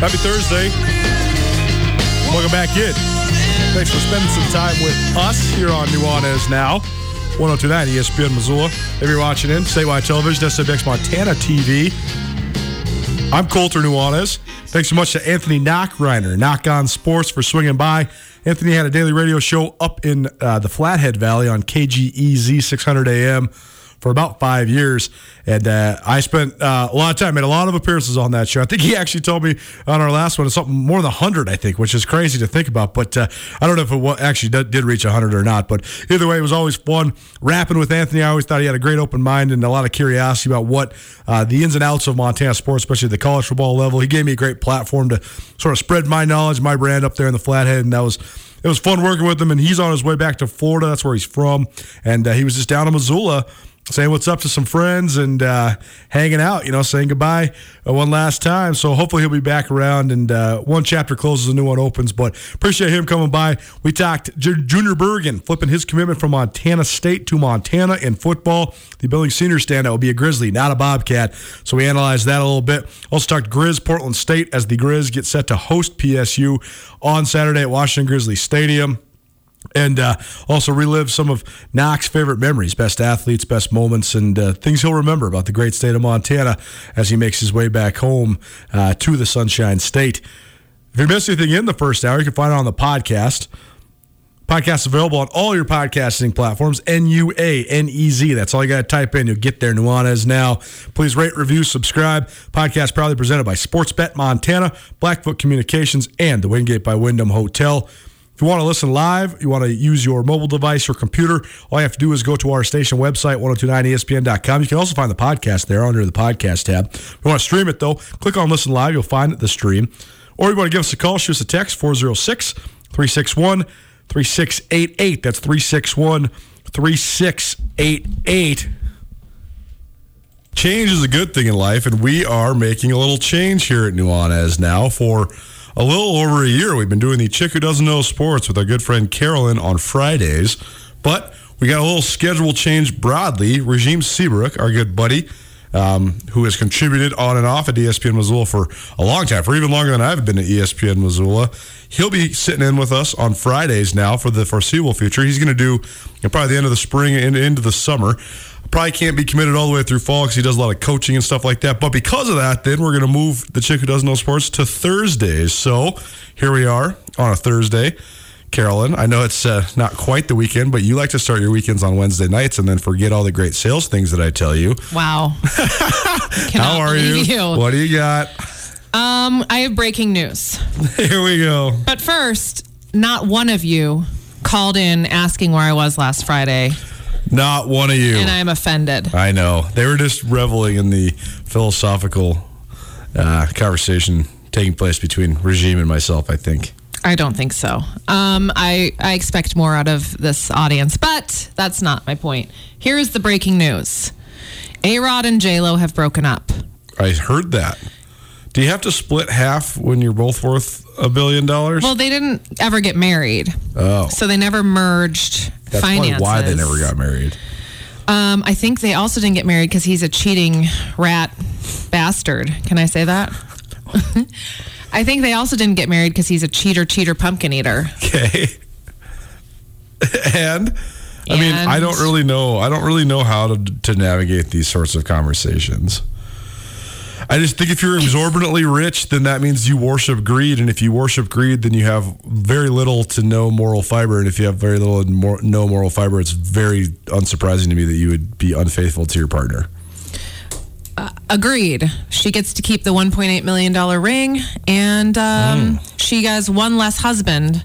Happy Thursday. Welcome back in. Thanks for spending some time with us here on Nuanez Now. 1029 ESPN Missoula. If you're watching in, statewide television, SWX Montana TV. I'm Colter Nuanez. Thanks so much to Anthony Knockreiner, Knock On Sports, for swinging by. Anthony had a daily radio show up in uh, the Flathead Valley on KGEZ 600 AM for about five years. And uh, I spent uh, a lot of time, made a lot of appearances on that show. I think he actually told me on our last one, it's something more than 100, I think, which is crazy to think about. But uh, I don't know if it actually did, did reach 100 or not. But either way, it was always fun rapping with Anthony. I always thought he had a great open mind and a lot of curiosity about what uh, the ins and outs of Montana sports, especially the college football level. He gave me a great platform to sort of spread my knowledge, my brand up there in the Flathead. And that was it was fun working with him, and he's on his way back to Florida. That's where he's from, and uh, he was just down in Missoula saying what's up to some friends and uh, hanging out. You know, saying goodbye uh, one last time. So hopefully he'll be back around, and uh, one chapter closes, a new one opens. But appreciate him coming by. We talked J- Junior Bergen flipping his commitment from Montana State to Montana in football. The Billings senior standout will be a Grizzly, not a Bobcat. So we analyzed that a little bit. Also talked Grizz Portland State as the Grizz get set to host PSU on Saturday at Washington Grizzly Stadium. And uh, also relive some of Knox's favorite memories, best athletes, best moments, and uh, things he'll remember about the great state of Montana as he makes his way back home uh, to the Sunshine State. If you missed anything in the first hour, you can find it on the podcast. Podcast available on all your podcasting platforms. N U A N E Z. That's all you got to type in. You'll get there. Nuanez now. Please rate, review, subscribe. Podcast proudly presented by Sportsbet Montana, Blackfoot Communications, and the Wingate by Wyndham Hotel. If you want to listen live, you want to use your mobile device or computer, all you have to do is go to our station website, 1029ESPN.com. You can also find the podcast there under the podcast tab. If you want to stream it, though, click on Listen Live. You'll find the stream. Or you want to give us a call, shoot us a text, 406 361 3688. That's 361 3688. Change is a good thing in life, and we are making a little change here at Nuanez now. For a little over a year, we've been doing the Chick Who Doesn't Know Sports with our good friend Carolyn on Fridays. But we got a little schedule change broadly. Regime Seabrook, our good buddy, um, who has contributed on and off at ESPN Missoula for a long time, for even longer than I've been at ESPN Missoula. He'll be sitting in with us on Fridays now for the foreseeable future. He's going to do you know, probably the end of the spring and into the summer. Probably can't be committed all the way through fall because he does a lot of coaching and stuff like that. But because of that, then we're going to move the chick who doesn't know sports to Thursdays. So here we are on a Thursday. Carolyn, I know it's uh, not quite the weekend, but you like to start your weekends on Wednesday nights and then forget all the great sales things that I tell you. Wow. How are you? you? What do you got? Um, I have breaking news. Here we go. But first, not one of you called in asking where I was last Friday, Not one of you. and I am offended. I know. They were just reveling in the philosophical uh, conversation taking place between regime and myself, I think. I don't think so. Um, I, I expect more out of this audience, but that's not my point. Here's the breaking news A Rod and J-Lo have broken up. I heard that. Do you have to split half when you're both worth a billion dollars? Well, they didn't ever get married, oh, so they never merged that's finances. why they never got married. Um, I think they also didn't get married because he's a cheating rat bastard. Can I say that? I think they also didn't get married because he's a cheater, cheater, pumpkin eater. Okay. and I mean, I don't really know. I don't really know how to to navigate these sorts of conversations. I just think if you're exorbitantly rich, then that means you worship greed, and if you worship greed, then you have very little to no moral fiber, and if you have very little and more, no moral fiber, it's very unsurprising to me that you would be unfaithful to your partner. Agreed. She gets to keep the $1.8 million ring, and um, she has one less husband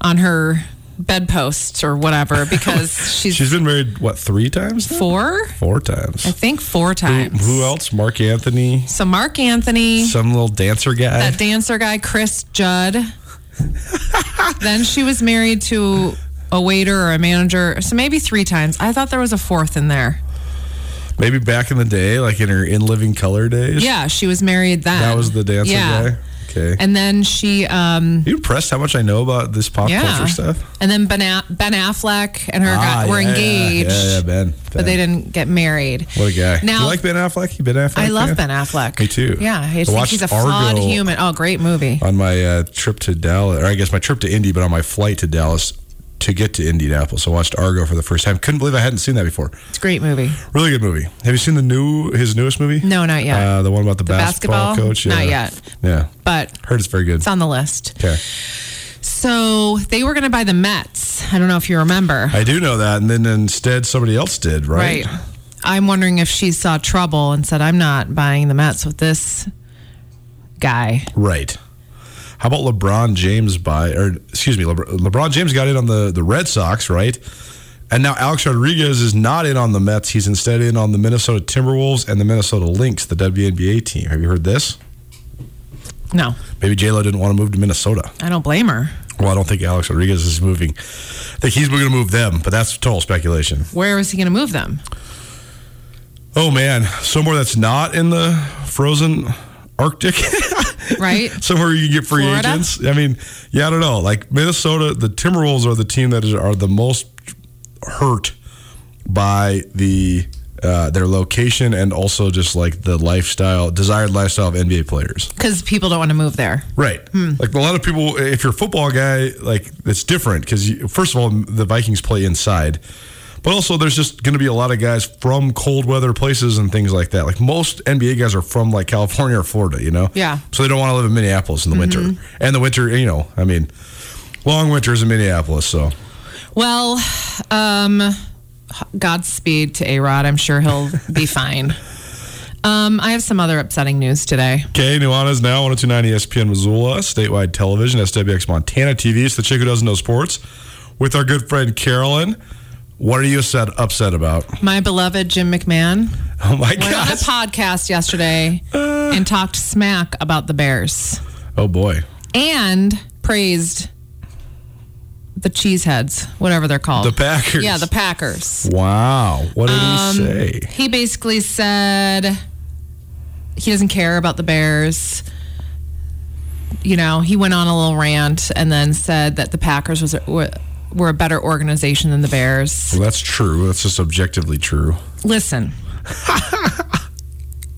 on her bedposts or whatever because she's, She's been married what three times? now? four? Four times. I think four Who, times. who else? Marc Anthony, So Marc Anthony, some little dancer guy. that dancer guy, Chris Judd. then she was married to a waiter or a manager, so maybe three times. I thought there was a fourth in there. Maybe back in the day, like in her in living color days. Yeah, she was married then. That was the dancer yeah. guy. Okay. And then she, um, Are you impressed how much I know about this pop yeah. culture stuff? And then Ben, A- ben Affleck and her Ah, got, were yeah, engaged, Yeah, yeah, Ben. but they didn't get married. What a guy. Do Now- you like Ben Affleck? You Ben Affleck? I love fan? Ben Affleck. Me too. Yeah, I I think he's a flawed human. Oh, great movie. On my uh, trip to Dallas, or I guess my trip to Indy, but on my flight to Dallas to get to Indianapolis, I watched Argo for the first time. Couldn't believe I hadn't seen that before. It's a great movie. Really good movie. Have you seen the new his newest movie? No, not yet. Uh, the one about the, The basketball, basketball? coach. Not Yeah. yet. Yeah, but heard it's very good. it's on the list. Okay, So they were going to buy the Mets. I don't know if you remember. I do know that, and then instead somebody else did, right? Right. I'm wondering if she saw trouble and said, I'm not buying the Mets with this guy. Right. How about LeBron James buy or excuse me, Lebr- LeBron James got in on the the Red Sox, right? And now Alex Rodriguez is not in on the Mets. He's instead in on the Minnesota Timberwolves and the Minnesota Lynx, the WNBA team. Have you heard this? No, Maybe J Lo didn't want to move to Minnesota. I don't blame her. Well, I don't think Alex Rodriguez is moving. I think he's going to move them, but that's total speculation. Where is he going to move them? Oh man, somewhere that's not in the frozen Arctic. Right? somewhere you can get free Florida? agents. I mean, yeah, I don't know. Like Minnesota, the Timberwolves are the team that is, are the most hurt by the uh, their location and also just like the lifestyle, desired lifestyle of NBA players. Because people don't want to move there. Right. Like a lot of people, if you're a football guy, like it's different because first of all, the Vikings play inside, but also there's just going to be a lot of guys from cold weather places and things like that. Like most NBA guys are from like California or Florida, you know. Yeah. So they don't want to live in Minneapolis in the winter, and the winter, you know, I mean, long winters in Minneapolis. So Well, um, Godspeed to A Rod. I'm sure he'll be fine. Um, I have some other upsetting news today. Okay, Nuanez now 1029 ESPN Missoula, statewide television, SWX Montana TV. It's the chick who doesn't know sports. With our good friend Carolyn. What are you upset, upset about? My beloved Jim McMahon Oh my went on a podcast yesterday and talked smack about the Bears Oh boy. and praised the Cheeseheads, whatever they're called. The Packers. Yeah, the Packers. Wow. What did Um, he say? He basically said he doesn't care about the Bears. You know, he went on a little rant and then said that the Packers was were, a better organization than the Bears. Well, that's true. That's just objectively true. Listen.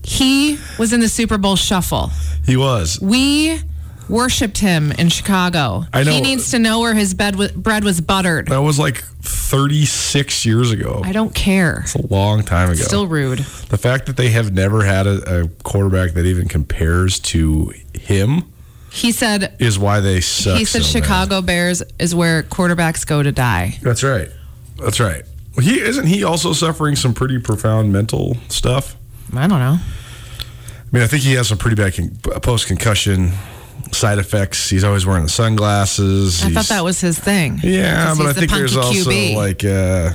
He was in the Super Bowl shuffle. He was. We worshipped him in Chicago. I know. He needs to know where his bed was, bread was buttered. That was like 36 years ago. I don't care. It's a long time ago. Still rude. the fact that they have never had a, a quarterback that even compares to him He said is why they suck. he said so bad. Chicago Bears is where quarterbacks go to die. That's right. That's right. He isn't he also suffering some pretty profound mental stuff. I don't know. I mean, I think he has some pretty bad con- post concussion side effects. He's always wearing the sunglasses. I thought that was his thing. Yeah, but I he's the think there's also QB. like uh,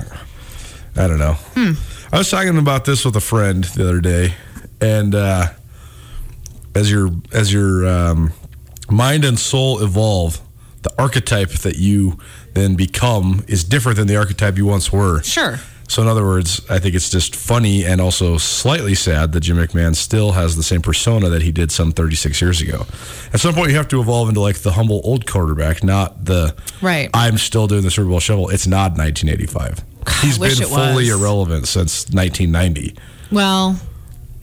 I don't know. Hmm. I was talking about this with a friend the other day, and uh, as your as your um, mind and soul evolve, the archetype that you then become is different than the archetype you once were. Sure. So in other words, I think it's just funny and also slightly sad that Jim McMahon still has the same persona that he did some 36 years ago. At some point, you have to evolve into like the humble old quarterback, not the Right. I'm still doing the Super Bowl shuffle. It's not 1985. He's wish been fully was. irrelevant since 1990. Well,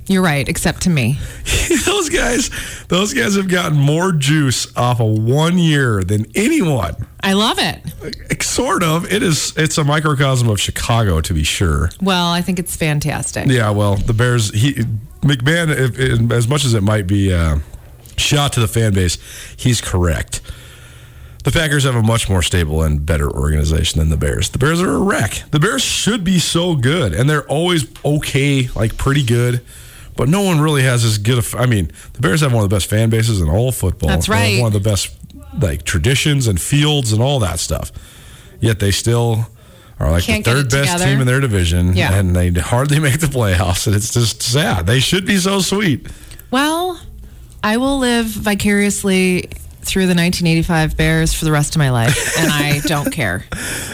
you're right, except to me. those guys, those guys have gotten more juice off of one year than anyone. I love it. Sort of. It is. It's a microcosm of Chicago, to be sure. Well, I think it's fantastic. Yeah, well, the Bears, he McMahon, if, if- as much as it might be uh, shot to the fan base, he's correct. The Packers have a much more stable and better organization than the Bears. The Bears are a wreck. The Bears should be so good, and they're always okay, like pretty good. But no one really has as good. A, I mean, the Bears have one of the best fan bases in all of football. That's right. One of the best like traditions and fields and all that stuff. Yet they still are like Can't the third best together. team in their division, Yeah. and they hardly make the playoffs. And it's just sad. They should be so sweet. Well, I will live vicariously through the 1985 Bears for the rest of my life, and I don't care.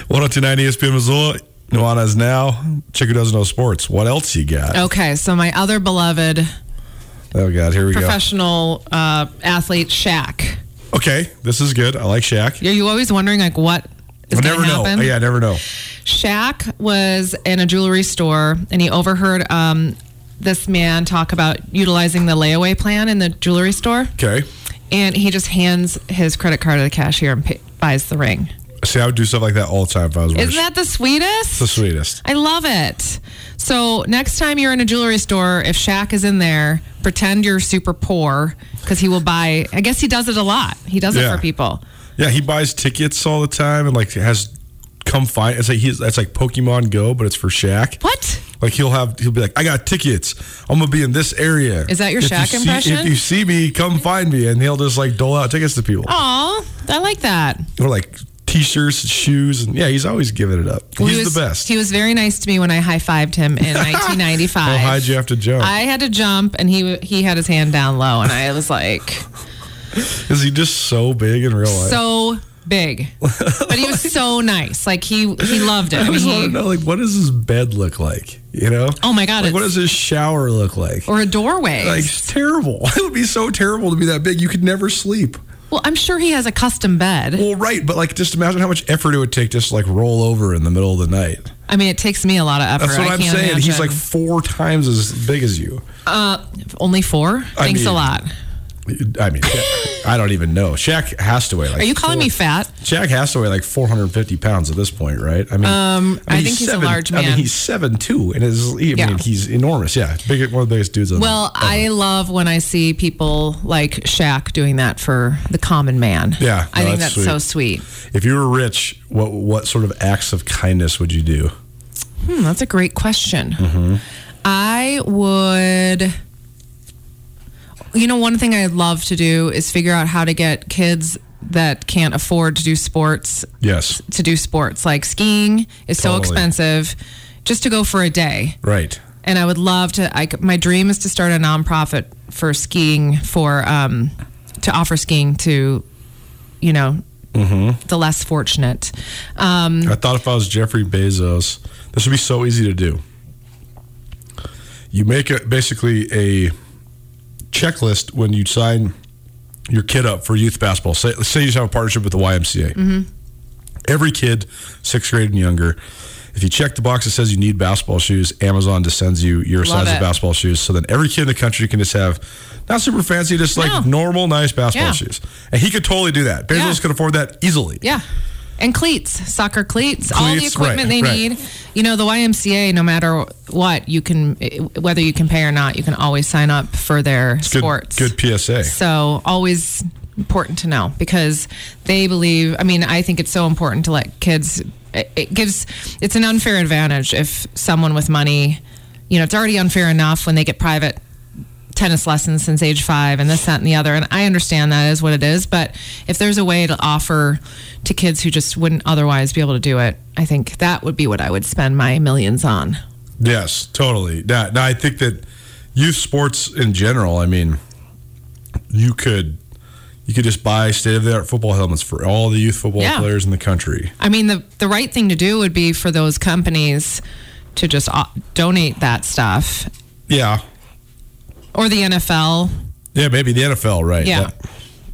1029 ESPN Missoula. Nuanez now. Chick who doesn't know sports. What else you got? Okay, so my other beloved Oh God, here we professional uh, athlete, Shaq. Okay, this is good. I like Shaq. Are you always wondering like what is never know. happen? Yeah, I never know. Shaq was in a jewelry store and he overheard um, this man talk about utilizing the layaway plan in the jewelry store. Okay. And he just hands his credit card to the cashier and pay, buys the ring. See, I would do stuff like that all the time if I was rich. Isn't that the sweetest? the sweetest? I love it. So next time you're in a jewelry store, if Shaq is in there, pretend you're super poor because he will buy. I guess he does it a lot. He does Yeah. it for people. Yeah, he buys tickets all the time and like has come find. It's like he's it's like Pokemon Go, but it's for Shaq. What? Like he'll have he'll be like, I got tickets. I'm gonna be in this area. Is that your If you Shaq see- impression? If you see me, come find me, and he'll just like dole out tickets to people. Aw, I like that. Or like t-shirts, and shoes, and yeah, he's always giving it up. Well, he's he was, the best. He was very nice to me when I high fived him in 1995. How high did you have to jump? I had to jump, and he he had his hand down low, and I was like, Is he just so big in real life? so big, but he was so nice. Like he he loved it. I I mean, just want to know, like, what does his bed look like? You know? oh my god, Like, what does his shower look like? or a doorway. Like, it's terrible. It would be so terrible to be that big. You could never sleep. Well, I'm sure he has a custom bed. Well, right, but like, just imagine how much effort it would take just to, like roll over in the middle of the night. I mean, it takes me a lot of effort. That's what I I'm can't saying. He's like four times as big as you. uh, only four. I Thanks a lot. I mean, I don't even know. Shaq has to weigh like. Are you calling four- me fat? Shaq has to weigh like 450 pounds at this point, right? I mean, Um, I think he's a large man. I mean, he's seven two, and is. I Yeah. mean, he's enormous. Yeah, big, one of the biggest dudes. Well, the, I love when I see people like Shaq doing that for the common man. Yeah, I think that's that's so sweet. if you were rich, what what sort of acts of kindness would you do? Hmm, that's a great question. Mm-hmm. I would. You know, one thing I'd love to do is figure out how to get kids that can't afford to do sports Yes, to do sports. Like skiing is so expensive, just to go for a day. right. And I would love to. I, my dream is to start a nonprofit for skiing for um, to offer skiing to, you know, the less fortunate. Um, I thought if I was Jeffrey Bezos, this would be so easy to do. You make a, basically a checklist when you sign your kid up for youth basketball. Say, say you just have a partnership with the YMCA. Mm-hmm. Every kid, sixth grade and younger, If you check the box that says you need basketball shoes, Amazon just sends you your Love size it. of basketball shoes. So then every kid in the country can just have not super fancy, just like No. normal, nice basketball Yeah. shoes. And he could totally do that. Bezos Yeah. could afford that easily. Yeah. And cleats, soccer cleats, all the equipment right, they right. need. You know, the YMCA, no matter what, you can, whether you can pay or not, you can always sign up for their Good, sports. good PSA. So always important to know because they believe. I mean, I think it's so important to let kids. It, it gives. It's an unfair advantage if someone with money. You know, it's already unfair enough when they get private tennis lessons since age five and this that and the other and i understand that is what it is but if there's a way to offer to kids who just wouldn't otherwise be able to do it i think that would be what i would spend my millions on Yes, totally. Now, now, I think that youth sports in general. I mean, you could you could just buy state of the art football helmets for all the youth football Yeah. players in the country. I mean, the the right thing to do would be for those companies to just uh, donate that stuff, Yeah, or the NFL. yeah, maybe the NFL, right? Yeah,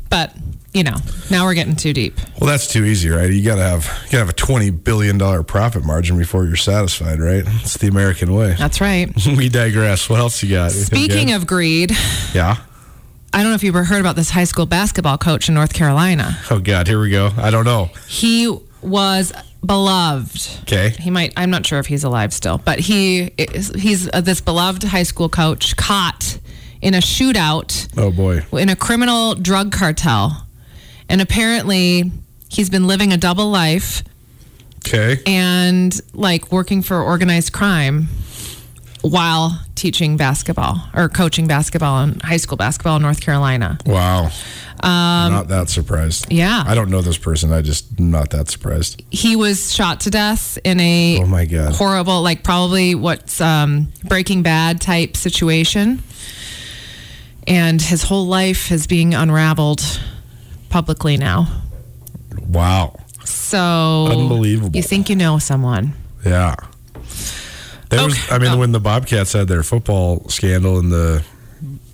but you know, now we're getting too deep. well, that's too easy, right? You gotta have you gotta have a twenty billion dollar profit margin before you're satisfied, right? It's the American way. That's right. we digress. What else you got? Speaking of greed, yeah. I don't know if you've ever heard about this high school basketball coach in North Carolina. Oh God, here we go. I don't know. He was beloved. Okay. He might. I'm not sure if he's alive still, but he is, he's uh, this beloved high school coach caught in a shootout Oh boy. in a criminal drug cartel. And apparently, he's been living a double life Okay. and like working for organized crime while teaching basketball or coaching basketball in high school basketball in North Carolina. Wow. I'm not that surprised. Um, Yeah. I don't know this person. I just not that surprised. He was shot to death in a Oh my God. horrible, like probably what's um, Breaking Bad type situation. And his whole life is being unraveled publicly now. Wow. So Unbelievable. You think you know someone? Yeah. There was, I mean, Oh. when the Bobcats had their football scandal in the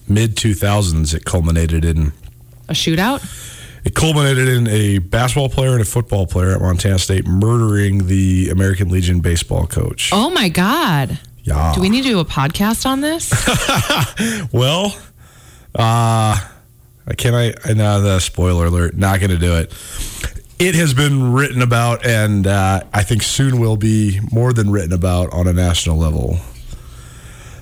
mid 2000s, it culminated in A shootout? it culminated in a basketball player and a football player at Montana State murdering the American Legion baseball coach. Oh my God. Yeah. Do we need to do a podcast on this? Well, uh, can I? I know the spoiler alert. Not going to do it. It has been written about, and uh, I think soon will be more than written about on a national level.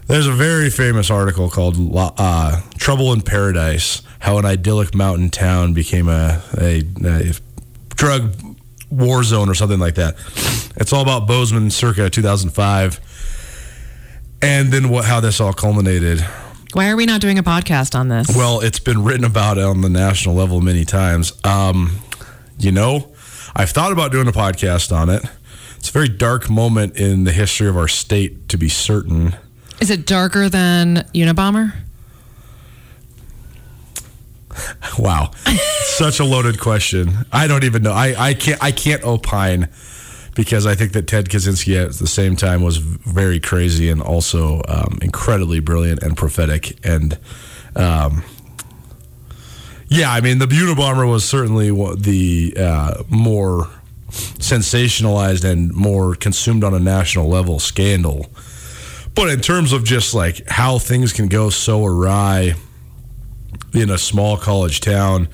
There's a very famous article called uh, "Trouble in Paradise: How an Idyllic Mountain Town Became a, a, a Drug War Zone" or something like that. It's all about Bozeman, circa 2005, and then what how this all culminated. Why are we not doing a podcast on this? Well, it's been written about on the national level many times. Um, you know, I've thought about doing a podcast on it. It's a very dark moment in the history of our state, to be certain. Is it darker than Unabomber? Wow, such a loaded question. I don't even know. I, I can't. I can't opine because I think that Ted Kaczynski at the same time was very crazy and also um, incredibly brilliant and prophetic. And um, yeah, I mean, the Unabomber was certainly the uh, more sensationalized and more consumed on a national level scandal. But in terms of just like how things can go so awry in a small college town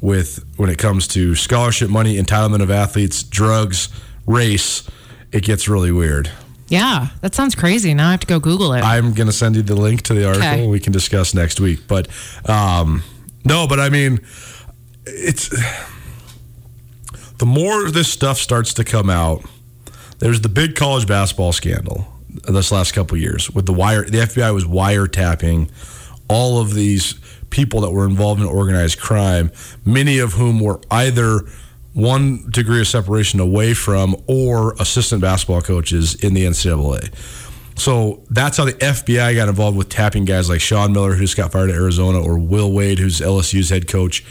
with when it comes to scholarship money, entitlement of athletes, drugs, race, it gets really weird. Yeah, that sounds crazy. Now I have to go Google it. I'm going to send you the link to the article. Okay. We can discuss next week. But um, no, but I mean, it's the more this stuff starts to come out. There's the big college basketball scandal this last couple years with the wire. The FBI was wiretapping all of these people that were involved in organized crime, many of whom were either one degree of separation away from or assistant basketball coaches in the NCAA. So that's how the FBI got involved with tapping guys like Sean Miller, who just got fired at Arizona, or Will Wade, who's LSU's head coach.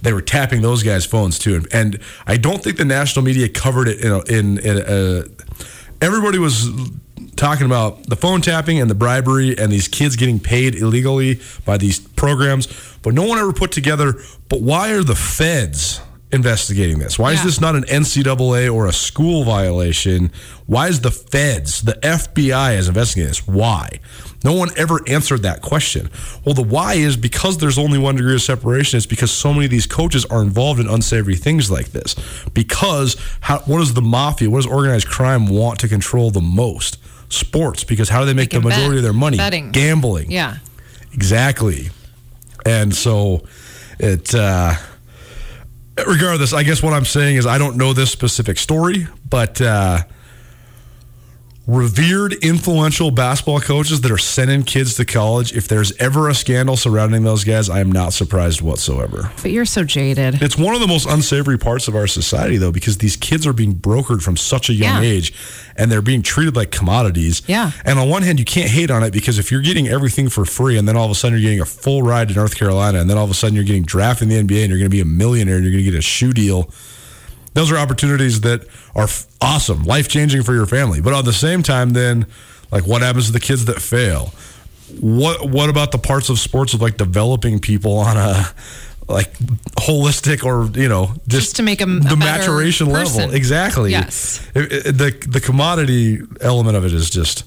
They were tapping those guys' phones too, and, I don't think the national media covered it in a, in, in a, everybody was talking about the phone tapping and the bribery and these kids getting paid illegally by these programs, but no one ever put together. But why are the feds investigating this? Why is this not an NCAA or a school violation? Why is the feds, the FBI is investigating this? Why? No one ever answered that question. Well, the why is because there's only one degree of separation. It's because so many of these coaches are involved in unsavory things like this. Because how, what does the mafia, what does organized crime want to control the most? Sports. Because how do they make They the majority bet. of their money? Betting. Gambling. Yeah. Exactly. And so it uh regardless, I guess what I'm saying is I don't know this specific story, but uh revered influential basketball coaches that are sending kids to college, if there's ever a scandal surrounding those guys, I am not surprised whatsoever. But you're so jaded. It's one of the most unsavory parts of our society, though, because these kids are being brokered from such a young Yeah. age and they're being treated like commodities. Yeah. And on one hand, you can't hate on it because if you're getting everything for free and then all of a sudden you're getting a full ride to North Carolina and then all of a sudden you're getting drafted in the NBA and you're going to be a millionaire and you're going to get a shoe deal, those are opportunities that are f- awesome, life changing for your family. But at the same time, then, like, what happens to the kids that fail? What What about the parts of sports of like developing people on a like holistic or you know just, Just to make them the maturation person. level exactly Yes. It- it- the the commodity element of it is just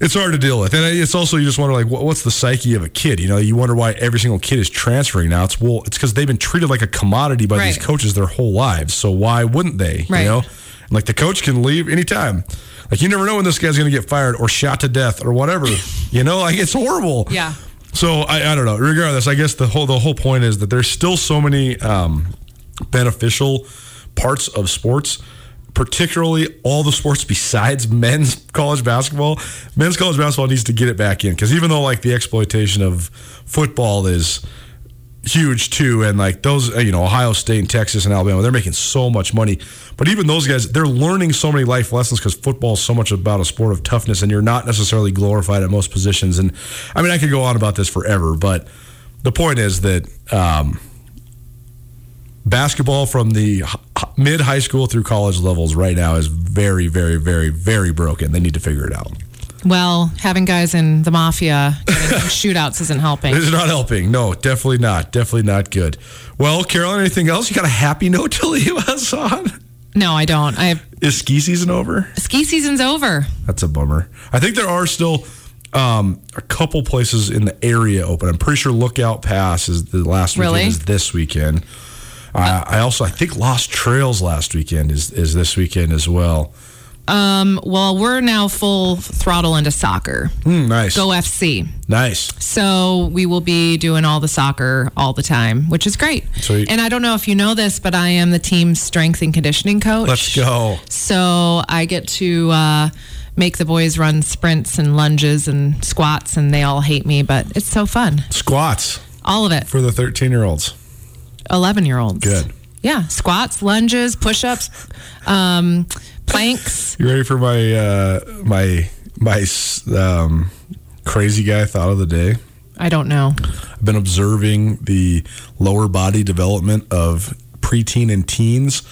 it's hard to deal with, and it's also you just wonder like what's the psyche of a kid? You know, you wonder why every single kid is transferring now. It's well, it's because they've been treated like a commodity by these coaches their whole lives. So why wouldn't they? Right. You know, like the coach can leave anytime. Like you never know when this guy's going to get fired or shot to death or whatever. you know, like it's horrible. Yeah. So I, I don't know. Regardless, I guess the whole the whole point is that there's still so many um, beneficial parts of sports, particularly all the sports besides men's college basketball. Men's college basketball needs to get it back in because even though like the exploitation of football is huge too and like those uh, you know ohio state and texas and alabama they're making so much money but even those guys they're learning so many life lessons because football is so much about a sport of toughness and you're not necessarily glorified at most positions and i mean i could go on about this forever but the point is that um, basketball from the mid high school through college levels right now is very very very very broken they need to figure it out Well, having guys in the mafia shootouts isn't helping. It's not helping. No, definitely not. Definitely not good. Well, Caroline, anything else? You got a happy note to leave us on? No, I don't. I have, Is ski season over? ski season's over. That's a bummer. I think there are still um, a couple places in the area open. I'm pretty sure Lookout Pass is the last weekend Really? is this weekend. Uh, I also I think Lost Trails last weekend is is this weekend as well. Um, well, we're now full throttle into soccer. Mm, nice, Go FC. nice. So we will be doing all the soccer all the time, which is great. Sweet. And I don't know if you know this, but I am the team's strength and conditioning coach. Let's go. So I get to uh, make the boys run sprints and lunges and squats, and they all hate me, but it's so fun. Squats All of it. for the 13 year olds. 11 year olds. Good. Yeah. Squats, lunges, push ups, um, planks. You ready for my uh, my my um, crazy guy thought of the day? I don't know. I've been observing the lower body development of preteen and teens,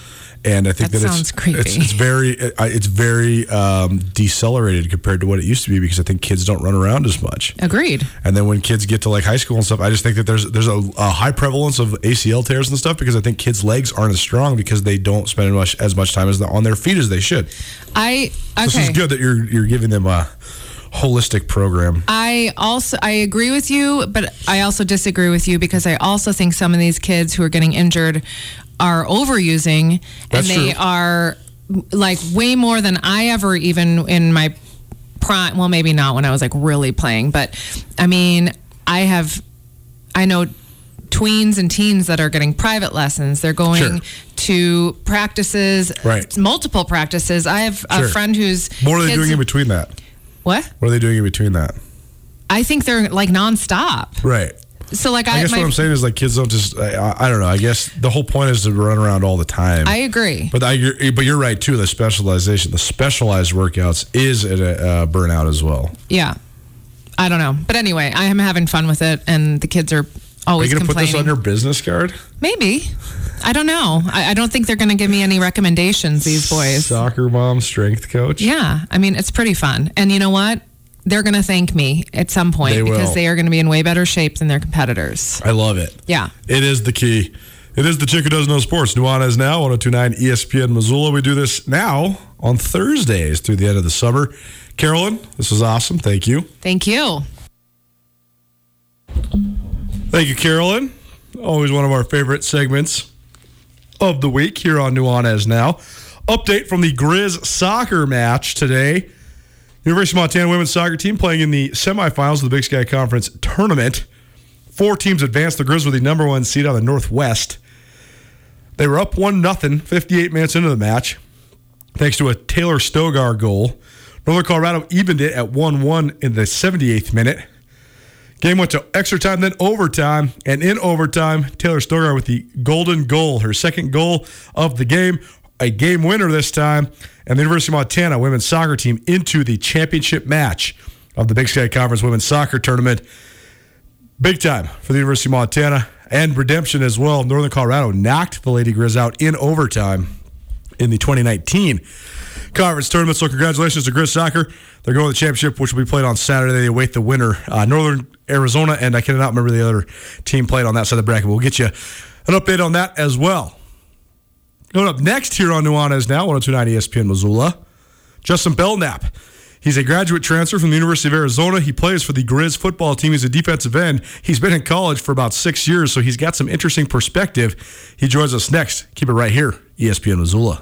and I think That that, it's, it's it's very it's very um, decelerated compared to what it used to be because I think kids don't run around as much. Agreed. And then when kids get to like high school and stuff, I just think that there's there's a, a high prevalence of ACL tears and stuff because I think kids' legs aren't as strong because they don't spend much as much time as the, on their feet as they should. I, This is good that you're you're giving them a holistic program. I also I agree with you, but I also disagree with you because I also think some of these kids who are getting injured are overusing That's and they true. are like way more than I ever even in my prime well maybe not when I was like really playing, but I mean, I have I know tweens and teens that are getting private lessons. They're going Sure. to practices, Right. multiple practices. I have a Sure. friend who's What are they doing in between that? What? What are they doing in between that? I think they're like nonstop. Right. So like I I, guess my, what I'm saying is like kids don't just. I, I- I don't know. I guess the whole point is to run around all the time. I agree. but I, you're, but you're right too. The specialization, the specialized workouts, is a uh, burnout as well. Yeah. I don't know. But anyway, I am having fun with it and the kids are Are always you gonna put this on your business card? Maybe. I don't know. I, I don't think they're going to give me any recommendations, these boys. Soccer mom, strength coach. Yeah. I mean, it's pretty fun. And you know what? They're going to thank me at some point They because will. they are going to be in way better shape than their competitors. I love it. Yeah. It is the key. It is the chick who does no sports. Nuanez now, 1029 ESPN Missoula. We do this now on Thursdays through the end of the summer. Carolyn, this was awesome. Thank you. Thank you. Thank you, Carolyn. Always one of our favorite segments of the week here on Nuanez Now. Update from the Grizz soccer match today. University of Montana women's soccer team playing in the semifinals of the Big Sky Conference tournament. Four teams advanced. The Grizz were the number one seed on the Northwest. They were up 1 0, 58 minutes into the match, thanks to a Taylor Stoeger goal. Northern Colorado evened it at 1 1 in the 78th minute. Game went to extra time, then overtime. And in overtime, Taylor Stoeger with the golden goal, her second goal of the game, a game winner this time, and the University of Montana women's soccer team into the championship match of the Big Sky Conference women's soccer tournament. Big time for the University of Montana and redemption as well. Northern Colorado knocked the Lady Grizz out in overtime in the 2019 conference tournament. So congratulations to Grizz Soccer. They're going to the championship, which will be played on Saturday. They await the winner, uh, Northern Arizona, and I cannot remember the other team played on that side of the bracket. We'll get you an update on that as well. Going up next here on Nuanez Now, 1029 ESPN Missoula, Justin Belknap. He's a graduate transfer from the University of Arizona. He plays for the Grizz football team. He's a defensive end. He's been in college for about six years, so he's got some interesting perspective. He joins us next. Keep it right here, ESPN Missoula.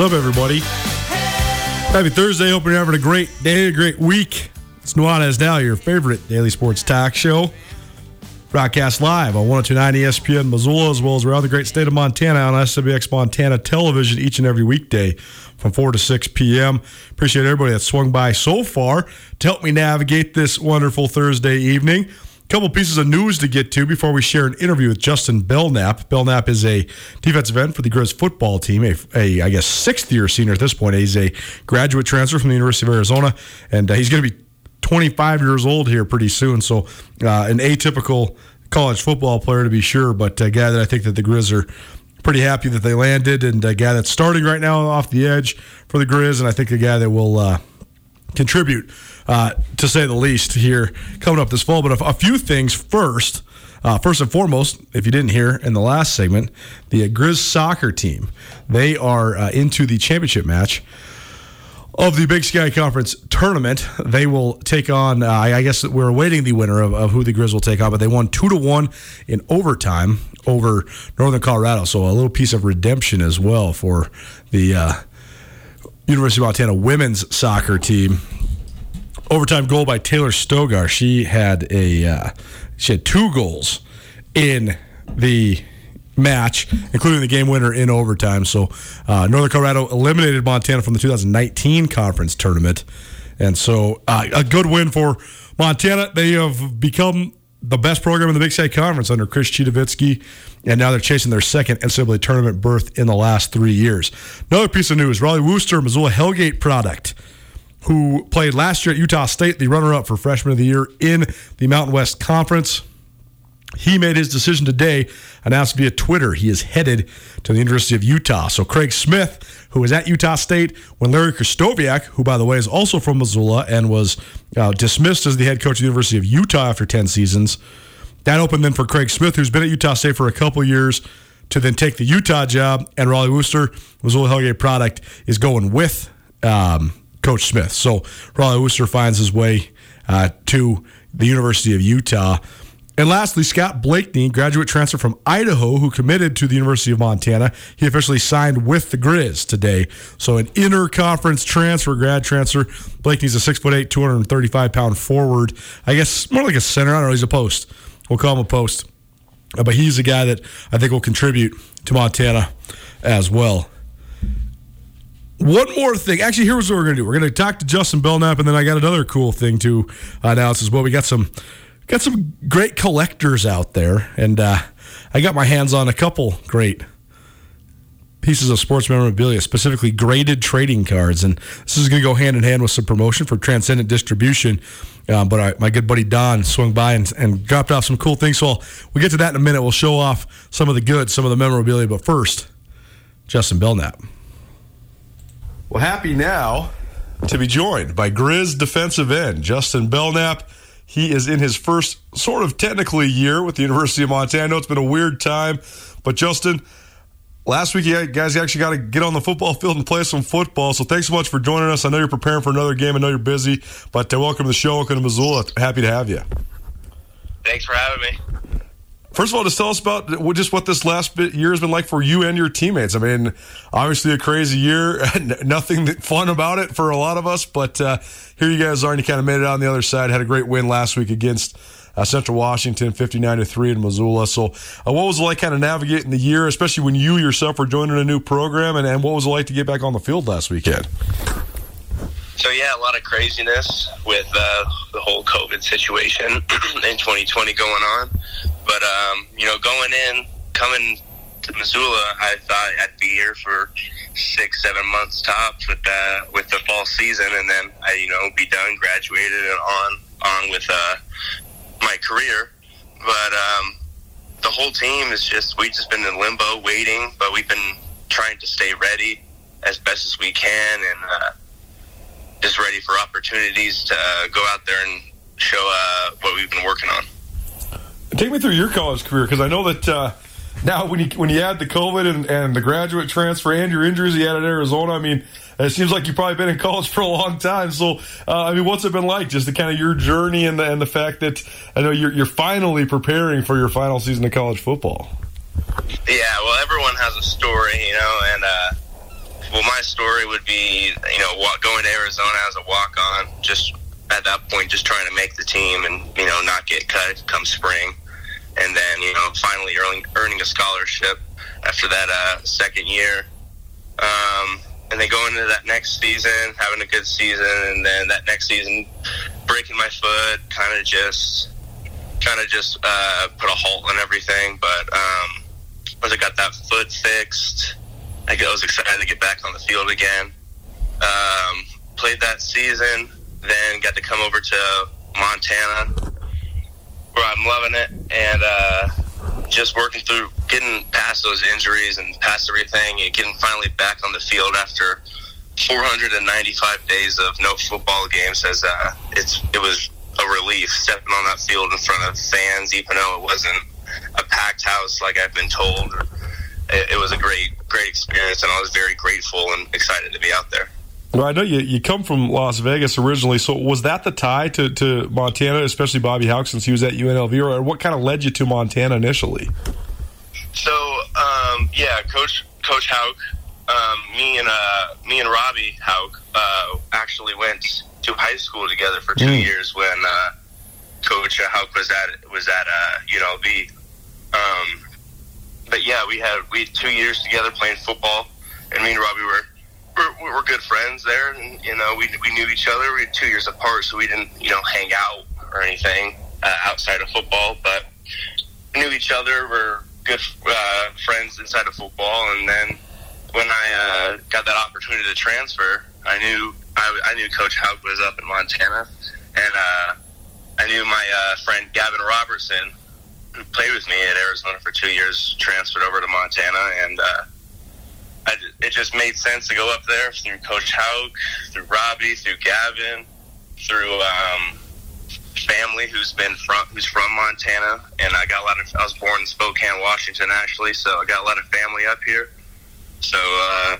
What's up, everybody? Happy Thursday. Hope you're having a great day, a great week. It's Nuanez Now, your favorite daily sports talk show. Broadcast live on 1029 ESPN Missoula, as well as around the great state of Montana on SWX Montana television each and every weekday from 4 to 6 p.m. Appreciate everybody that swung by so far to help me navigate this wonderful Thursday evening. Couple pieces of news to get to before we share an interview with Justin Belknap. Belknap is a defensive end for the Grizz football team, a, a I guess sixth year senior at this point. He's a graduate transfer from the University of Arizona, and uh, he's going to be 25 years old here pretty soon. So uh, an atypical college football player to be sure, but a guy that I think that the Grizz are pretty happy that they landed, and a guy that's starting right now off the edge for the Grizz, and I think a guy that will. Uh, contribute, uh, to say the least, here coming up this fall. But a, a few things first. Uh, first and foremost, if you didn't hear in the last segment, the Grizz soccer team they are uh, into the championship match of the Big Sky Conference tournament. They will take on. Uh, I guess we're awaiting the winner of, of who the Grizz will take on, but they won two to one in overtime over Northern Colorado. So a little piece of redemption as well for the uh, University of Montana women's soccer team. Overtime goal by Taylor Stoeger. She had a uh, she had two goals in the match, including the game winner in overtime. So uh, Northern Colorado eliminated Montana from the 2019 conference tournament, and so uh, a good win for Montana. They have become the best program in the Big Sky Conference under Chris Citowicki, and now they're chasing their second NCAA tournament berth in the last three years. Another piece of news: Rollie Worster, Missoula Hellgate product, who played last year at Utah State, the runner-up for Freshman of the Year in the Mountain West Conference. He made his decision today, announced via Twitter. He is headed to the University of Utah. So Craig Smith, who was at Utah State when Larry Krystkowiak, who by the way is also from Missoula and was uh, dismissed as the head coach of the University of Utah after 10 seasons, that opened then for Craig Smith, who's been at Utah State for a couple years, to then take the Utah job. And Rollie Worster, Missoula Hellgate product, is going with um, Coach Smith. So Rollie Worster finds his way uh, to the University of Utah. And lastly, Scott Blakney, graduate transfer from Idaho, who committed to the University of Montana. He officially signed with the Grizz today. So an interconference transfer, grad transfer. Blakney's a six foot eight, 235 pound forward. I guess more like a center. I don't know. He's a post. We'll call him a post. But he's a guy that I think will contribute to Montana as well. One more thing. Actually, here's what we're going to do. We're going to talk to Justin Belknap, and then I got another cool thing to announce as well. We got some got some great collectors out there, and uh, I got my hands on a couple great pieces of sports memorabilia, specifically graded trading cards. And this is going to go hand in hand with some promotion for Transcendent Distribution. Um, but I, my good buddy Don swung by and, and dropped off some cool things. So I'll, we'll get to that in a minute. We'll show off some of the goods, some of the memorabilia. But first, Justin Belknap. Well, happy now to be joined by Grizz defensive end Justin Belknap. He is in his first sort of technically year with the University of Montana. It's been a weird time, but Justin, last week you guys actually got to get on the football field and play some football. So thanks so much for joining us. I know you're preparing for another game. I know you're busy, but uh, welcome to the show. Welcome to Missoula. Happy to have you. Thanks for having me. First of all, just tell us about just what this last year has been like for you and your teammates. I mean, obviously a crazy year, nothing fun about it for a lot of us, but uh, here you guys are, and you kind of made it on the other side. Had a great win last week against uh, Central Washington, fifty-nine to three in Missoula. So, uh, what was it like, kind of navigating the year, especially when you yourself were joining a new program, and, and what was it like to get back on the field last weekend? So yeah, a lot of craziness with uh, the whole COVID situation in 2020 going on. But um, you know, going in, coming to Missoula, I thought I'd be here for six, seven months tops with the with the fall season, and then I, you know, be done, graduated, and on on with uh, my career. But um, the whole team is just we've just been in limbo, waiting, but we've been trying to stay ready as best as we can, and uh, just ready for opportunities to uh, go out there and show uh, what we've been working on. Take me through your college career because I know that uh, now when you when you add the COVID and, and the graduate transfer and your injuries you had at Arizona, I mean, it seems like you've probably been in college for a long time. So, uh, I mean, what's it been like? Just the kind of your journey and the, and the fact that I know you're, you're finally preparing for your final season of college football. Yeah, well, everyone has a story, you know, and uh, well, my story would be, you know, going to Arizona as a walk on, just at that point, just trying to make the team and you know not get cut come spring, and then you know finally earning earning a scholarship after that uh, second year. Um, and then going into that next season, having a good season, and then that next season breaking my foot, kind of just, kind of just uh, put a halt on everything. But um, once I got that foot fixed, I was excited to get back on the field again. Um, played that season, then got to come over to Montana, where I'm loving it, and uh, just working through getting past those injuries and past everything, and getting finally back on the field after 495 days of no football games. As uh, it's it was a relief stepping on that field in front of fans, even though it wasn't a packed house like I've been told. It, it was a great great experience, and I was very grateful and excited to be out there. Well, I know you, you come from Las Vegas originally, so was that the tie to, to Montana, especially Bobby Hauck, since he was at UNLV, or what kind of led you to Montana initially? So, um, yeah, Coach Coach Hauck, um, me and uh, me and Robbie Hauck uh, actually went to high school together for two Mm. years when uh, Coach Hauck was at was at uh, UNLV. Um, but yeah, we had we had two years together playing football, and me and Robbie were we were good friends there, and you know we we knew each other. We were two years apart, so we didn't you know hang out or anything uh, outside of football, but we knew each other. We're good uh, friends inside of football, and then when I uh, got that opportunity to transfer, I knew I, I knew Coach Hauck was up in Montana, and uh, I knew my uh, friend Gavin Robertson, who played with me at Arizona for two years, transferred over to Montana, and uh, I, it just made sense to go up there through Coach Hauck, through Robbie, through Gavin, through um, family who's been from who's from Montana, and I got a lot of. I was born in Spokane, Washington, actually, so I got a lot of family up here. So uh,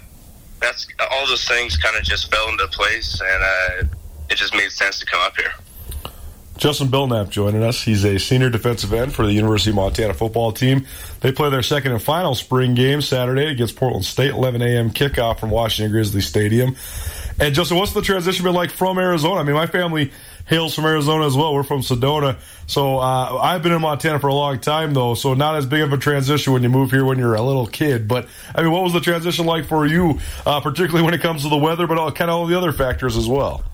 that's all those things kind of just fell into place, and uh, it just made sense to come up here. Justin Belknap joining us. He's a senior defensive end for the University of Montana football team. They play their second and final spring game Saturday against Portland State, 11 a.m. kickoff from Washington Grizzly Stadium. And Justin, what's the transition been like from Arizona? I mean, my family hails from Arizona as well. We're from Sedona, so uh, I've been in Montana for a long time, though. So not as big of a transition when you move here when you're a little kid. But I mean, what was the transition like for you, uh, particularly when it comes to the weather, but all, kind of all the other factors as well?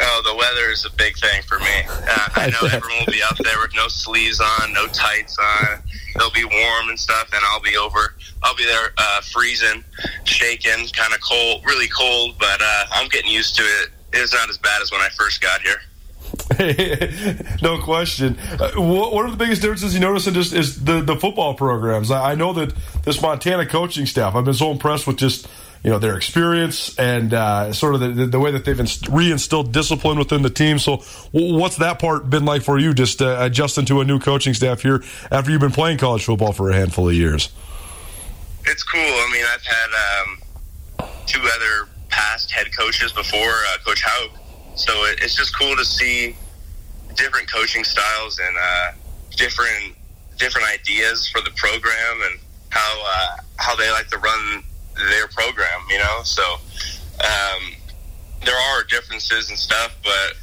Oh, the weather is a big thing for me. Uh, I know everyone will be out there with no sleeves on, no tights on. They'll be warm and stuff, and I'll be over. I'll be there uh, freezing, shaking, kind of cold, really cold. But uh, I'm getting used to it. It's not as bad as when I first got here. no question. Uh, are the biggest differences you notice in just is the, the football programs? I, I know that this Montana coaching staff. I've been so impressed with just you know their experience and uh, sort of the, the way that they've inst- reinstilled discipline within the team. So, what's that part been like for you, just uh, adjusting to a new coaching staff here after you've been playing college football for a handful of years? It's cool. I mean, I've had um, two other past head coaches before, uh, Coach Hauck. So it, it's just cool to see different coaching styles and uh, different different ideas for the program and how uh, how they like to run their program. You know, so um, there are differences and stuff, but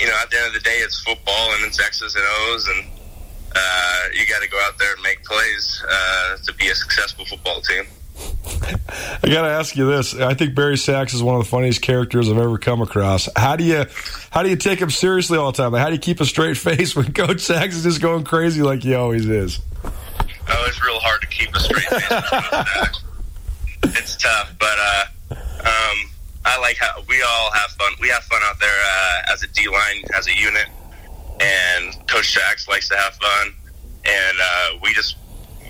you know, at the end of the day, it's football and it's X's and O's, and uh, you got to go out there and make plays uh, to be a successful football team. I got to ask you this. I think Barry Sacks is one of the funniest characters I've ever come across. How do you how do you take him seriously all the time? Like, how do you keep a straight face when Coach Sacks is just going crazy like he always is? Oh, it's real hard to keep a straight face. It's tough, but uh, um, I like how we all have fun. We have fun out there uh, as a D line, as a unit, and Coach Sacks likes to have fun, and uh, we just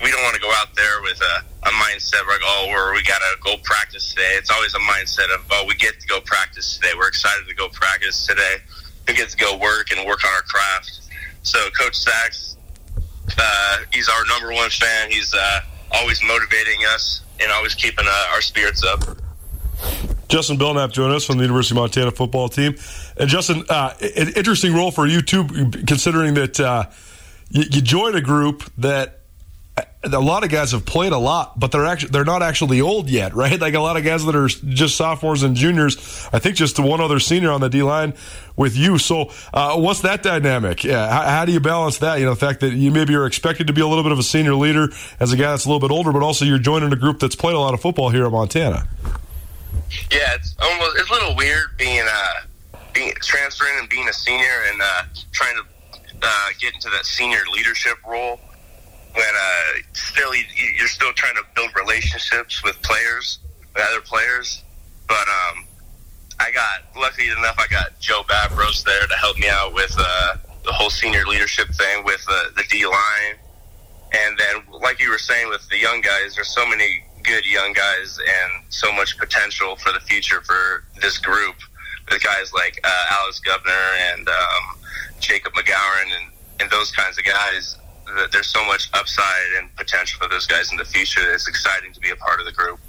we don't want to go out there with a, a mindset like, oh, we're, we got to go practice today. It's always a mindset of, oh, we get to go practice today. We're excited to go practice today. We get to go work and work on our craft. So Coach Sacks, uh, he's our number one fan. He's uh, always motivating us and always keeping uh, our spirits up. Justin Belknap joining us from the University of Montana football team. And Justin, uh, an interesting role for you too, considering that uh, you, you joined a group that a lot of guys have played a lot, but they're actually they're not actually old yet, right? Like a lot of guys that are just sophomores and juniors. I think just one other senior on the D line with you. So, uh, what's that dynamic? Yeah, how, how, do you balance that? You know, the fact that you maybe are expected to be a little bit of a senior leader as a guy that's a little bit older, but also you're joining a group that's played a lot of football here in Montana. Yeah, it's almost it's a little weird being uh being transferring and being a senior and uh, trying to uh, get into that senior leadership role when uh, still you're still trying to build relationships with players, with other players. But um, I got lucky enough, I got Joe Babros there to help me out with uh, the whole senior leadership thing with uh, the D line. And then, like you were saying, with the young guys, there's so many good young guys and so much potential for the future for this group. With guys like uh, Alex Gubner and um, Jacob McGowan and, and those kinds of guys that there's so much upside and potential for those guys in the future. It's exciting to be a part of the group.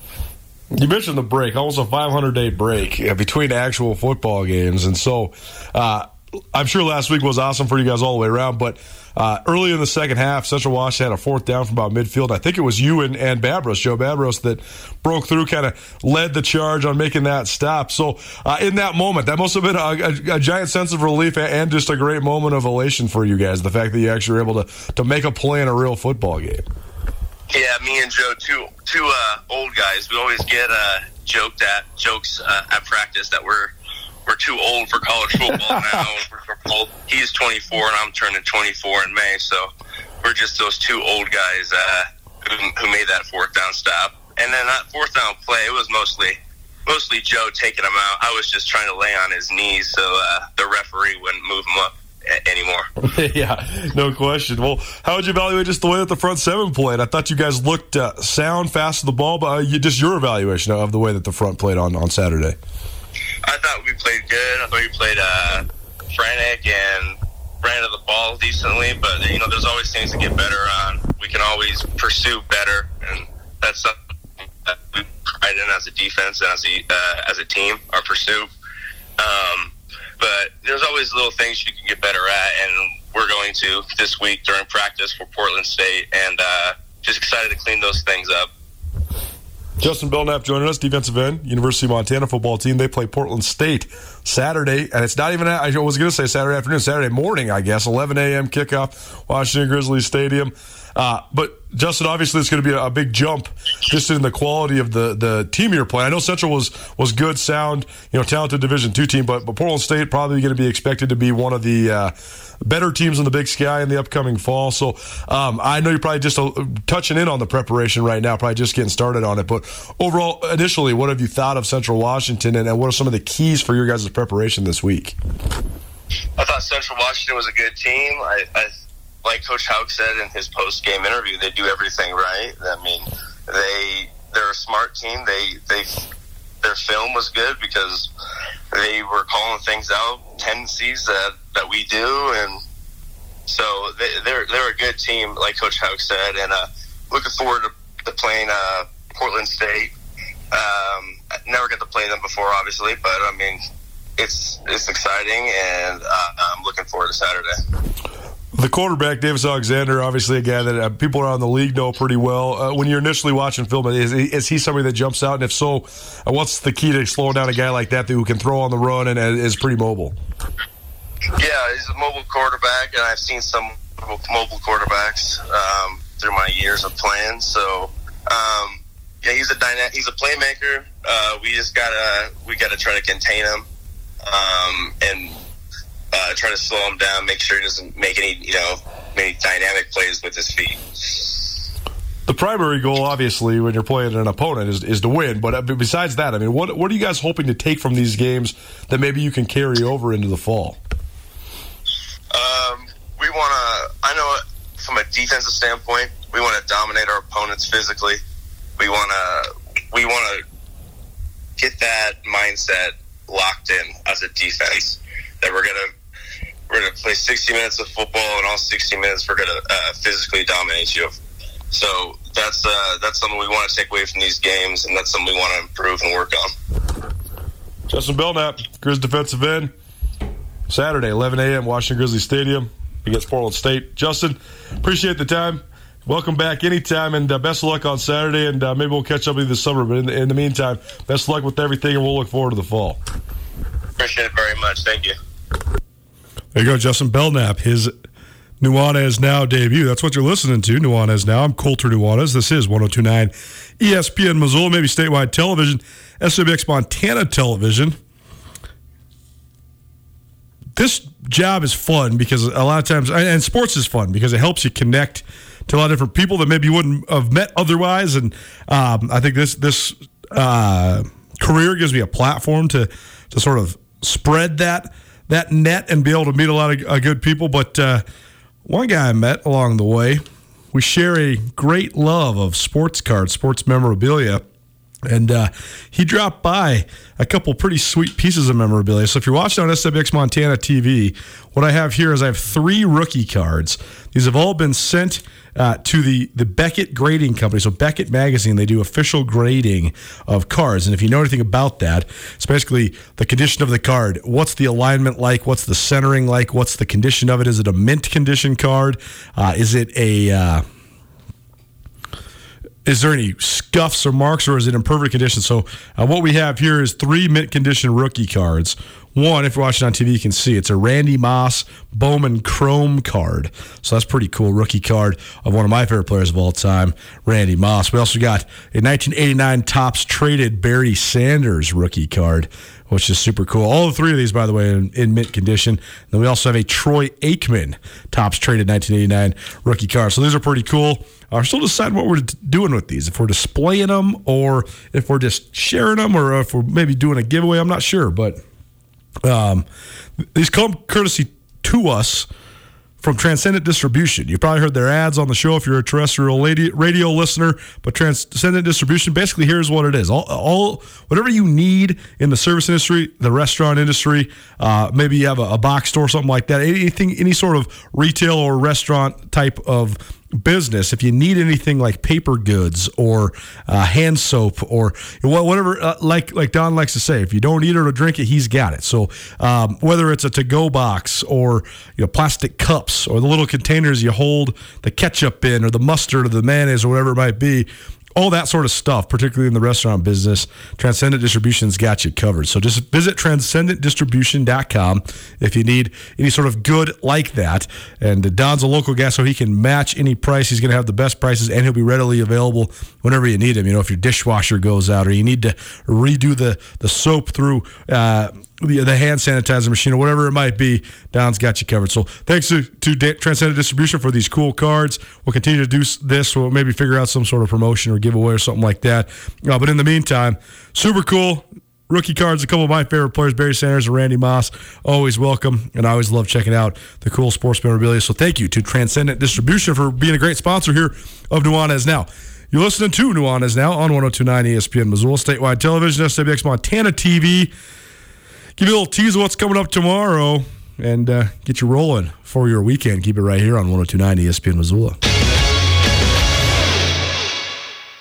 You mentioned the break, almost a 500 day break between actual football games, and so uh, I'm sure last week was awesome for you guys all the way around. But uh, early in the second half, Central Wash had a fourth down from about midfield. I think it was you and, and Babros, Joe Babros, that broke through, kind of led the charge on making that stop. So uh, in that moment, that must have been a, a, a, giant sense of relief and just a great moment of elation for you guys. The fact that you actually were able to to make a play in a real football game. Yeah, me and Joe, two two uh, old guys. We always get uh, joked at jokes uh, at practice that we're we're too old for college football now. He's 24 and I'm turning 24 in May, so we're just those two old guys uh, who, who made that fourth down stop. And then that fourth down play, it was mostly mostly Joe taking him out. I was just trying to lay on his knees so uh, the referee wouldn't move him up anymore. yeah, no question. Well, how would you evaluate just the way that the front seven played? I thought you guys looked uh, sound, fast to the ball, but uh, you, just your evaluation of the way that the front played on, on Saturday. I thought we played good. I thought we played uh, frantic and ran to the ball decently, but you know, there's always things to get better on. We can always pursue better, and that's something that we pride in as a defense and as a uh, as a team. Our pursuit. Um, but there's always little things you can get better at, and we're going to this week during practice for Portland State, and uh, just excited to clean those things up. Justin Belknap joining us, defensive end, University of Montana football team. They play Portland State Saturday, and it's not even, I was going to say Saturday afternoon, Saturday morning, I guess, 11 a.m. kickoff, Washington Grizzlies Stadium. Uh, but Justin, obviously, it's going to be a, big jump just in the quality of the the team you're playing. I know Central was was good, sound, you know, talented Division two team, but, but Portland State probably going to be expected to be one of the uh, better teams in the Big Sky in the upcoming fall. So um, I know you're probably just touching in on the preparation right now, probably just getting started on it. But overall, initially, what have you thought of Central Washington, and, and what are some of the keys for your guys' preparation this week? I thought Central Washington was a good team. I, I like Coach Hauck said in his post game interview, they do everything right. I mean, they they're a smart team. They they their film was good because they were calling things out, tendencies that that we do, and so they, they're they're a good team, like Coach Hauck said, and uh, looking forward to, to playing uh, Portland State. Um, never got to play them before, obviously, but I mean, it's it's exciting, and uh, I'm looking forward to Saturday. The quarterback, Davis Alexander, obviously a guy that uh, people around the league know pretty well. Uh, when you're initially watching film, is, is he somebody that jumps out? And if so, uh, what's the key to slowing down a guy like that who can throw on the run and is pretty mobile? Yeah, he's a mobile quarterback, and I've seen some mobile quarterbacks um, through my years of playing. So, um, yeah, he's a dyna- he's a playmaker. Uh, we just gotta we gotta try to contain him um, and uh, try to slow him down, make sure he doesn't make any you know any dynamic plays with his feet. The primary goal, obviously, when you're playing an opponent, is, is to win. But uh, besides that, I mean, what what are you guys hoping to take from these games that maybe you can carry over into the fall? Um, we want to. I know from a defensive standpoint, we want to dominate our opponents physically. We want to. We want to get that mindset locked in as a defense. That we're gonna we're gonna play 60 minutes of football, and all 60 minutes we're gonna uh, physically dominate you. So that's uh, that's something we want to take away from these games, and that's something we want to improve and work on. Justin Belknap, Grizz defensive end. Saturday, 11 a.m., Washington Grizzly Stadium against Portland State. Justin, appreciate the time. Welcome back anytime, and uh, best of luck on Saturday. And uh, maybe we'll catch up with you this summer. But in the, in the meantime, best of luck with everything, and we'll look forward to the fall. Appreciate it very much. Thank you. There you go, Justin Belknap. His Nuanez Now debut. That's what you're listening to, Nuanez Now. I'm Coulter Nuanez. This is 1029 ESPN Missoula, maybe statewide television, SWX Montana television. This job is fun because a lot of times, and sports is fun because it helps you connect to a lot of different people that maybe you wouldn't have met otherwise. And um, I think this this uh, career gives me a platform to to sort of spread that that net and be able to meet a lot of uh, good people. But uh, one guy I met along the way, we share a great love of sports cards, sports memorabilia. And uh, he dropped by a couple pretty sweet pieces of memorabilia. So if you're watching on SWX Montana TV, what I have here is I have three rookie cards. These have all been sent uh, to the the Beckett Grading Company. So Beckett Magazine, they do official grading of cards. And if you know anything about that, it's basically the condition of the card. What's the alignment like? What's the centering like? What's the condition of it? Is it a mint condition card? Uh, is it a uh, is there any scuffs or marks, or is it in perfect condition? So, uh, what we have here is three mint condition rookie cards. One, if you're watching on TV, you can see it's a Randy Moss Bowman Chrome card. So that's pretty cool. Rookie card of one of my favorite players of all time, Randy Moss. We also got a 1989 Topps traded Barry Sanders rookie card, which is super cool. All three of these, by the way, in, in mint condition. then we also have a Troy Aikman Topps traded 1989 rookie card. So these are pretty cool. We're still deciding what we're doing with these. If we're displaying them, or if we're just sharing them, or if we're maybe doing a giveaway. I'm not sure, but um, these come courtesy to us from Transcendent Distribution. You've probably heard their ads on the show if you're a terrestrial radio listener. But Transcendent Distribution, basically, here's what it is: all, all whatever you need in the service industry, the restaurant industry, uh, maybe you have a, a box store, something like that. Anything, any sort of retail or restaurant type of business, if you need anything like paper goods or uh, hand soap or whatever, uh, like like Don likes to say, if you don't eat it or drink it, he's got it. So um, whether it's a to-go box or you know plastic cups or the little containers you hold the ketchup in or the mustard or the mayonnaise or whatever it might be, all that sort of stuff, particularly in the restaurant business, Transcendent Distribution's got you covered. So just visit transcendentdistribution.com if you need any sort of good like that. And Don's a local guy, so he can match any price. He's going to have the best prices, and he'll be readily available whenever you need him. You know, if your dishwasher goes out or you need to redo the, the soap through. Uh, the, the hand sanitizer machine or whatever it might be, Don's got you covered. So thanks to, to Transcendent Distribution for these cool cards. We'll continue to do this. We'll maybe figure out some sort of promotion or giveaway or something like that. Uh, but in the meantime, super cool. Rookie cards, a couple of my favorite players, Barry Sanders and Randy Moss, always welcome. And I always love checking out the cool sports memorabilia. So thank you to Transcendent Distribution for being a great sponsor here of Nuanez Now. You're listening to Nuanez Now on 1029 ESPN Missoula, statewide television, SWX Montana TV give you a little tease of what's coming up tomorrow and uh, get you rolling for your weekend. Keep it right here on 1029 ESPN Missoula.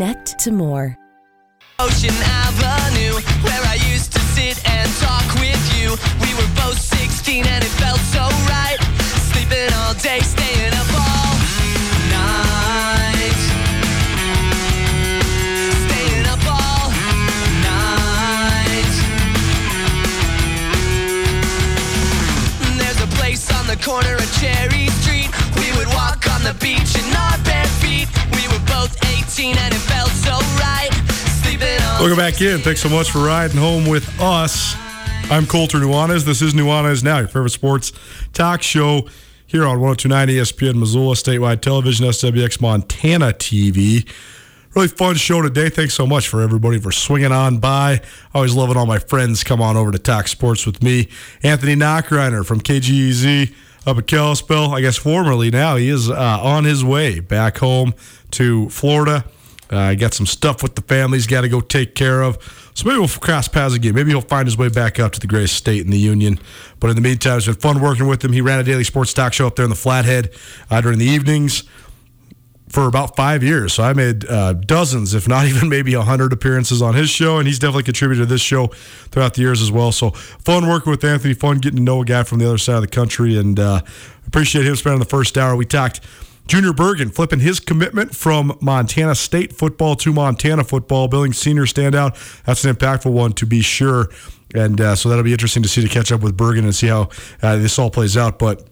to more. Ocean Avenue, where I used to sit and talk with you. We were both 16 and it felt so right. Sleeping all day, staying Welcome back in. Thanks so much for riding home with us. I'm Coulter Nuanez. This is Nuanez Now, your favorite sports talk show here on 1029 ESPN Missoula, statewide television, SWX Montana TV. Really fun show today. Thanks so much for everybody for swinging on by. Always love it. All my friends come on over to talk sports with me. Anthony Knockreiner from KGEZ up at Kalispell. I guess formerly now he is uh, on his way back home to Florida. Uh, got some stuff with the family he's got to go take care of. So maybe we'll cross paths again. Maybe he'll find his way back up to the greatest state in the union. But in the meantime, it's been fun working with him. He ran a daily sports talk show up there in the Flathead uh, during the evenings for about five years. So I made uh, dozens, if not even maybe a hundred appearances on his show, and he's definitely contributed to this show throughout the years as well. So fun working with Anthony, fun getting to know a guy from the other side of the country, and uh, appreciate him spending the first hour. We talked. Junior Bergen flipping his commitment from Montana State football to Montana football, Billings senior standout. That's an impactful one to be sure. And uh, so that'll be interesting to see to catch up with Bergen and see how uh, this all plays out. But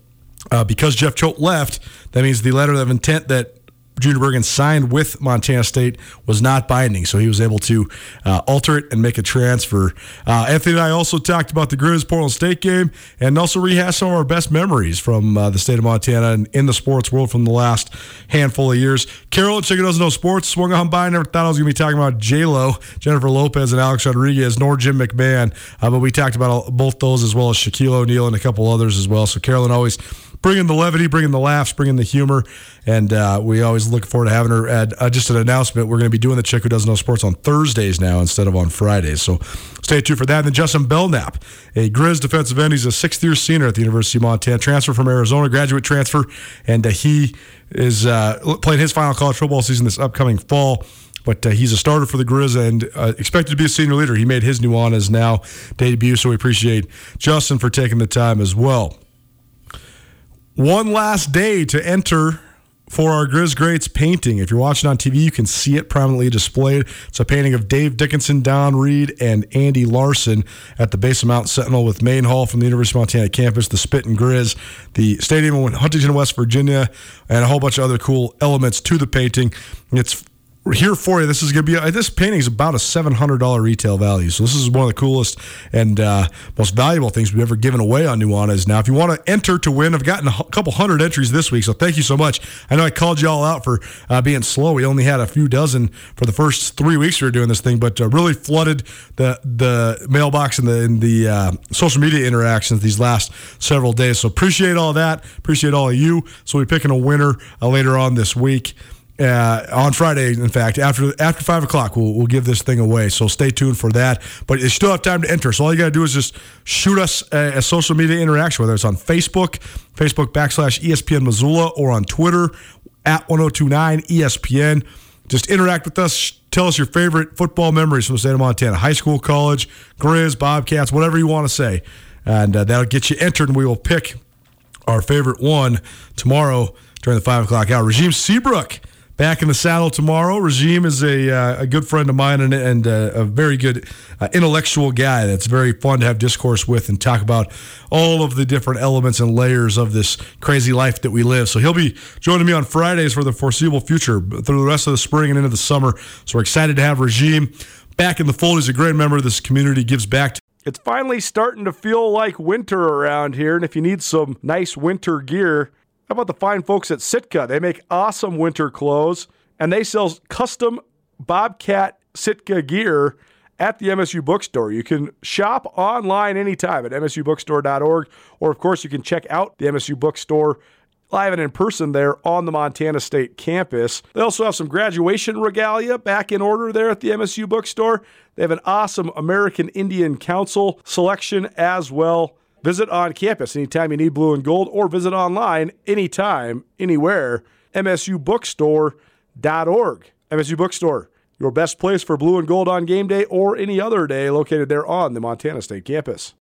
uh, because Jeff Choate left, that means the letter of intent that Junior Bergen signed with Montana State was not binding, so he was able to uh, alter it and make a transfer. Uh, Anthony and I also talked about the Grizz Portland State game and also rehashed some of our best memories from uh, the state of Montana and in the sports world from the last handful of years. Carolyn Chicken Doesn't Know Sports swung on by. Never thought I was going to be talking about J Lo, Jennifer Lopez, and Alex Rodriguez, nor Jim McMahon, uh, but we talked about both those as well as Shaquille O'Neal and a couple others as well. So Carolyn always bringing the levity, bringing the laughs, bringing the humor, and uh, we always look forward to having her. Add uh, just an announcement: we're going to be doing the chick who doesn't know sports on Thursdays now instead of on Fridays. So stay tuned for that. And then Justin Belknap, a Grizz defensive end, he's a sixth-year senior at the University of Montana, transfer from Arizona, graduate transfer, and uh, he is uh, playing his final college football season this upcoming fall. But uh, he's a starter for the Grizz and uh, expected to be a senior leader. He made his Nuanez now debut, so we appreciate Justin for taking the time as well one last day to enter for our Grizz Greats painting. If you're watching on TV, you can see it prominently displayed. It's a painting of Dave Dickenson, Don Reed, and Andy Larson at the base of Mount Sentinel with Main Hall from the University of Montana campus, the Spit and Grizz, the stadium in Huntington, West Virginia, and a whole bunch of other cool elements to the painting. It's here for you. This is going to be this painting is about a seven hundred dollar retail value. So this is one of the coolest and uh, most valuable things we've ever given away on Nuanez. Now, if you want to enter to win, I've gotten a couple hundred entries this week, so thank you so much. I know I called you all out for uh, being slow. We only had a few dozen for the first three weeks we were doing this thing, but uh, really flooded the the mailbox and the and the uh, social media interactions these last several days. So appreciate all that. Appreciate all of you. So we're picking a winner uh, later on this week uh, on Friday. In fact, after after five o'clock, we'll we'll give this thing away. So stay tuned for that. But you still have time to enter. So all you got to do is just shoot us a, a social media interaction, whether it's on Facebook, Facebook backslash ESPN Missoula, or on Twitter at 1029 ESPN. Just interact with us. Tell us your favorite football memories from the state of Montana, high school, college, Grizz, Bobcats, whatever you want to say, and uh, that'll get you entered. And we will pick our favorite one tomorrow during the five o'clock hour. Regime Seabrook back in the saddle tomorrow. Regime is a, uh, a good friend of mine and, and uh, a very good uh, intellectual guy that's very fun to have discourse with and talk about all of the different elements and layers of this crazy life that we live. So he'll be joining me on Fridays for the foreseeable future through the rest of the spring and into the summer. So we're excited to have Regime back in the fold. He's a great member of this community, gives back to it's finally starting to feel like winter around here, and if you need some nice winter gear, how about the fine folks at Sitka? They make awesome winter clothes, and they sell custom Bobcat Sitka gear at the MSU bookstore. You can shop online anytime at msubookstore.org, or of course, you can check out the MSU bookstore live and in person there on the Montana State campus. They also have some graduation regalia back in order there at the MSU bookstore. They have an awesome American Indian Council selection as well. Visit on campus anytime you need blue and gold, or visit online anytime, anywhere. MSUbookstore.org. MSU Bookstore, your best place for blue and gold on game day or any other day, located there on the Montana State campus.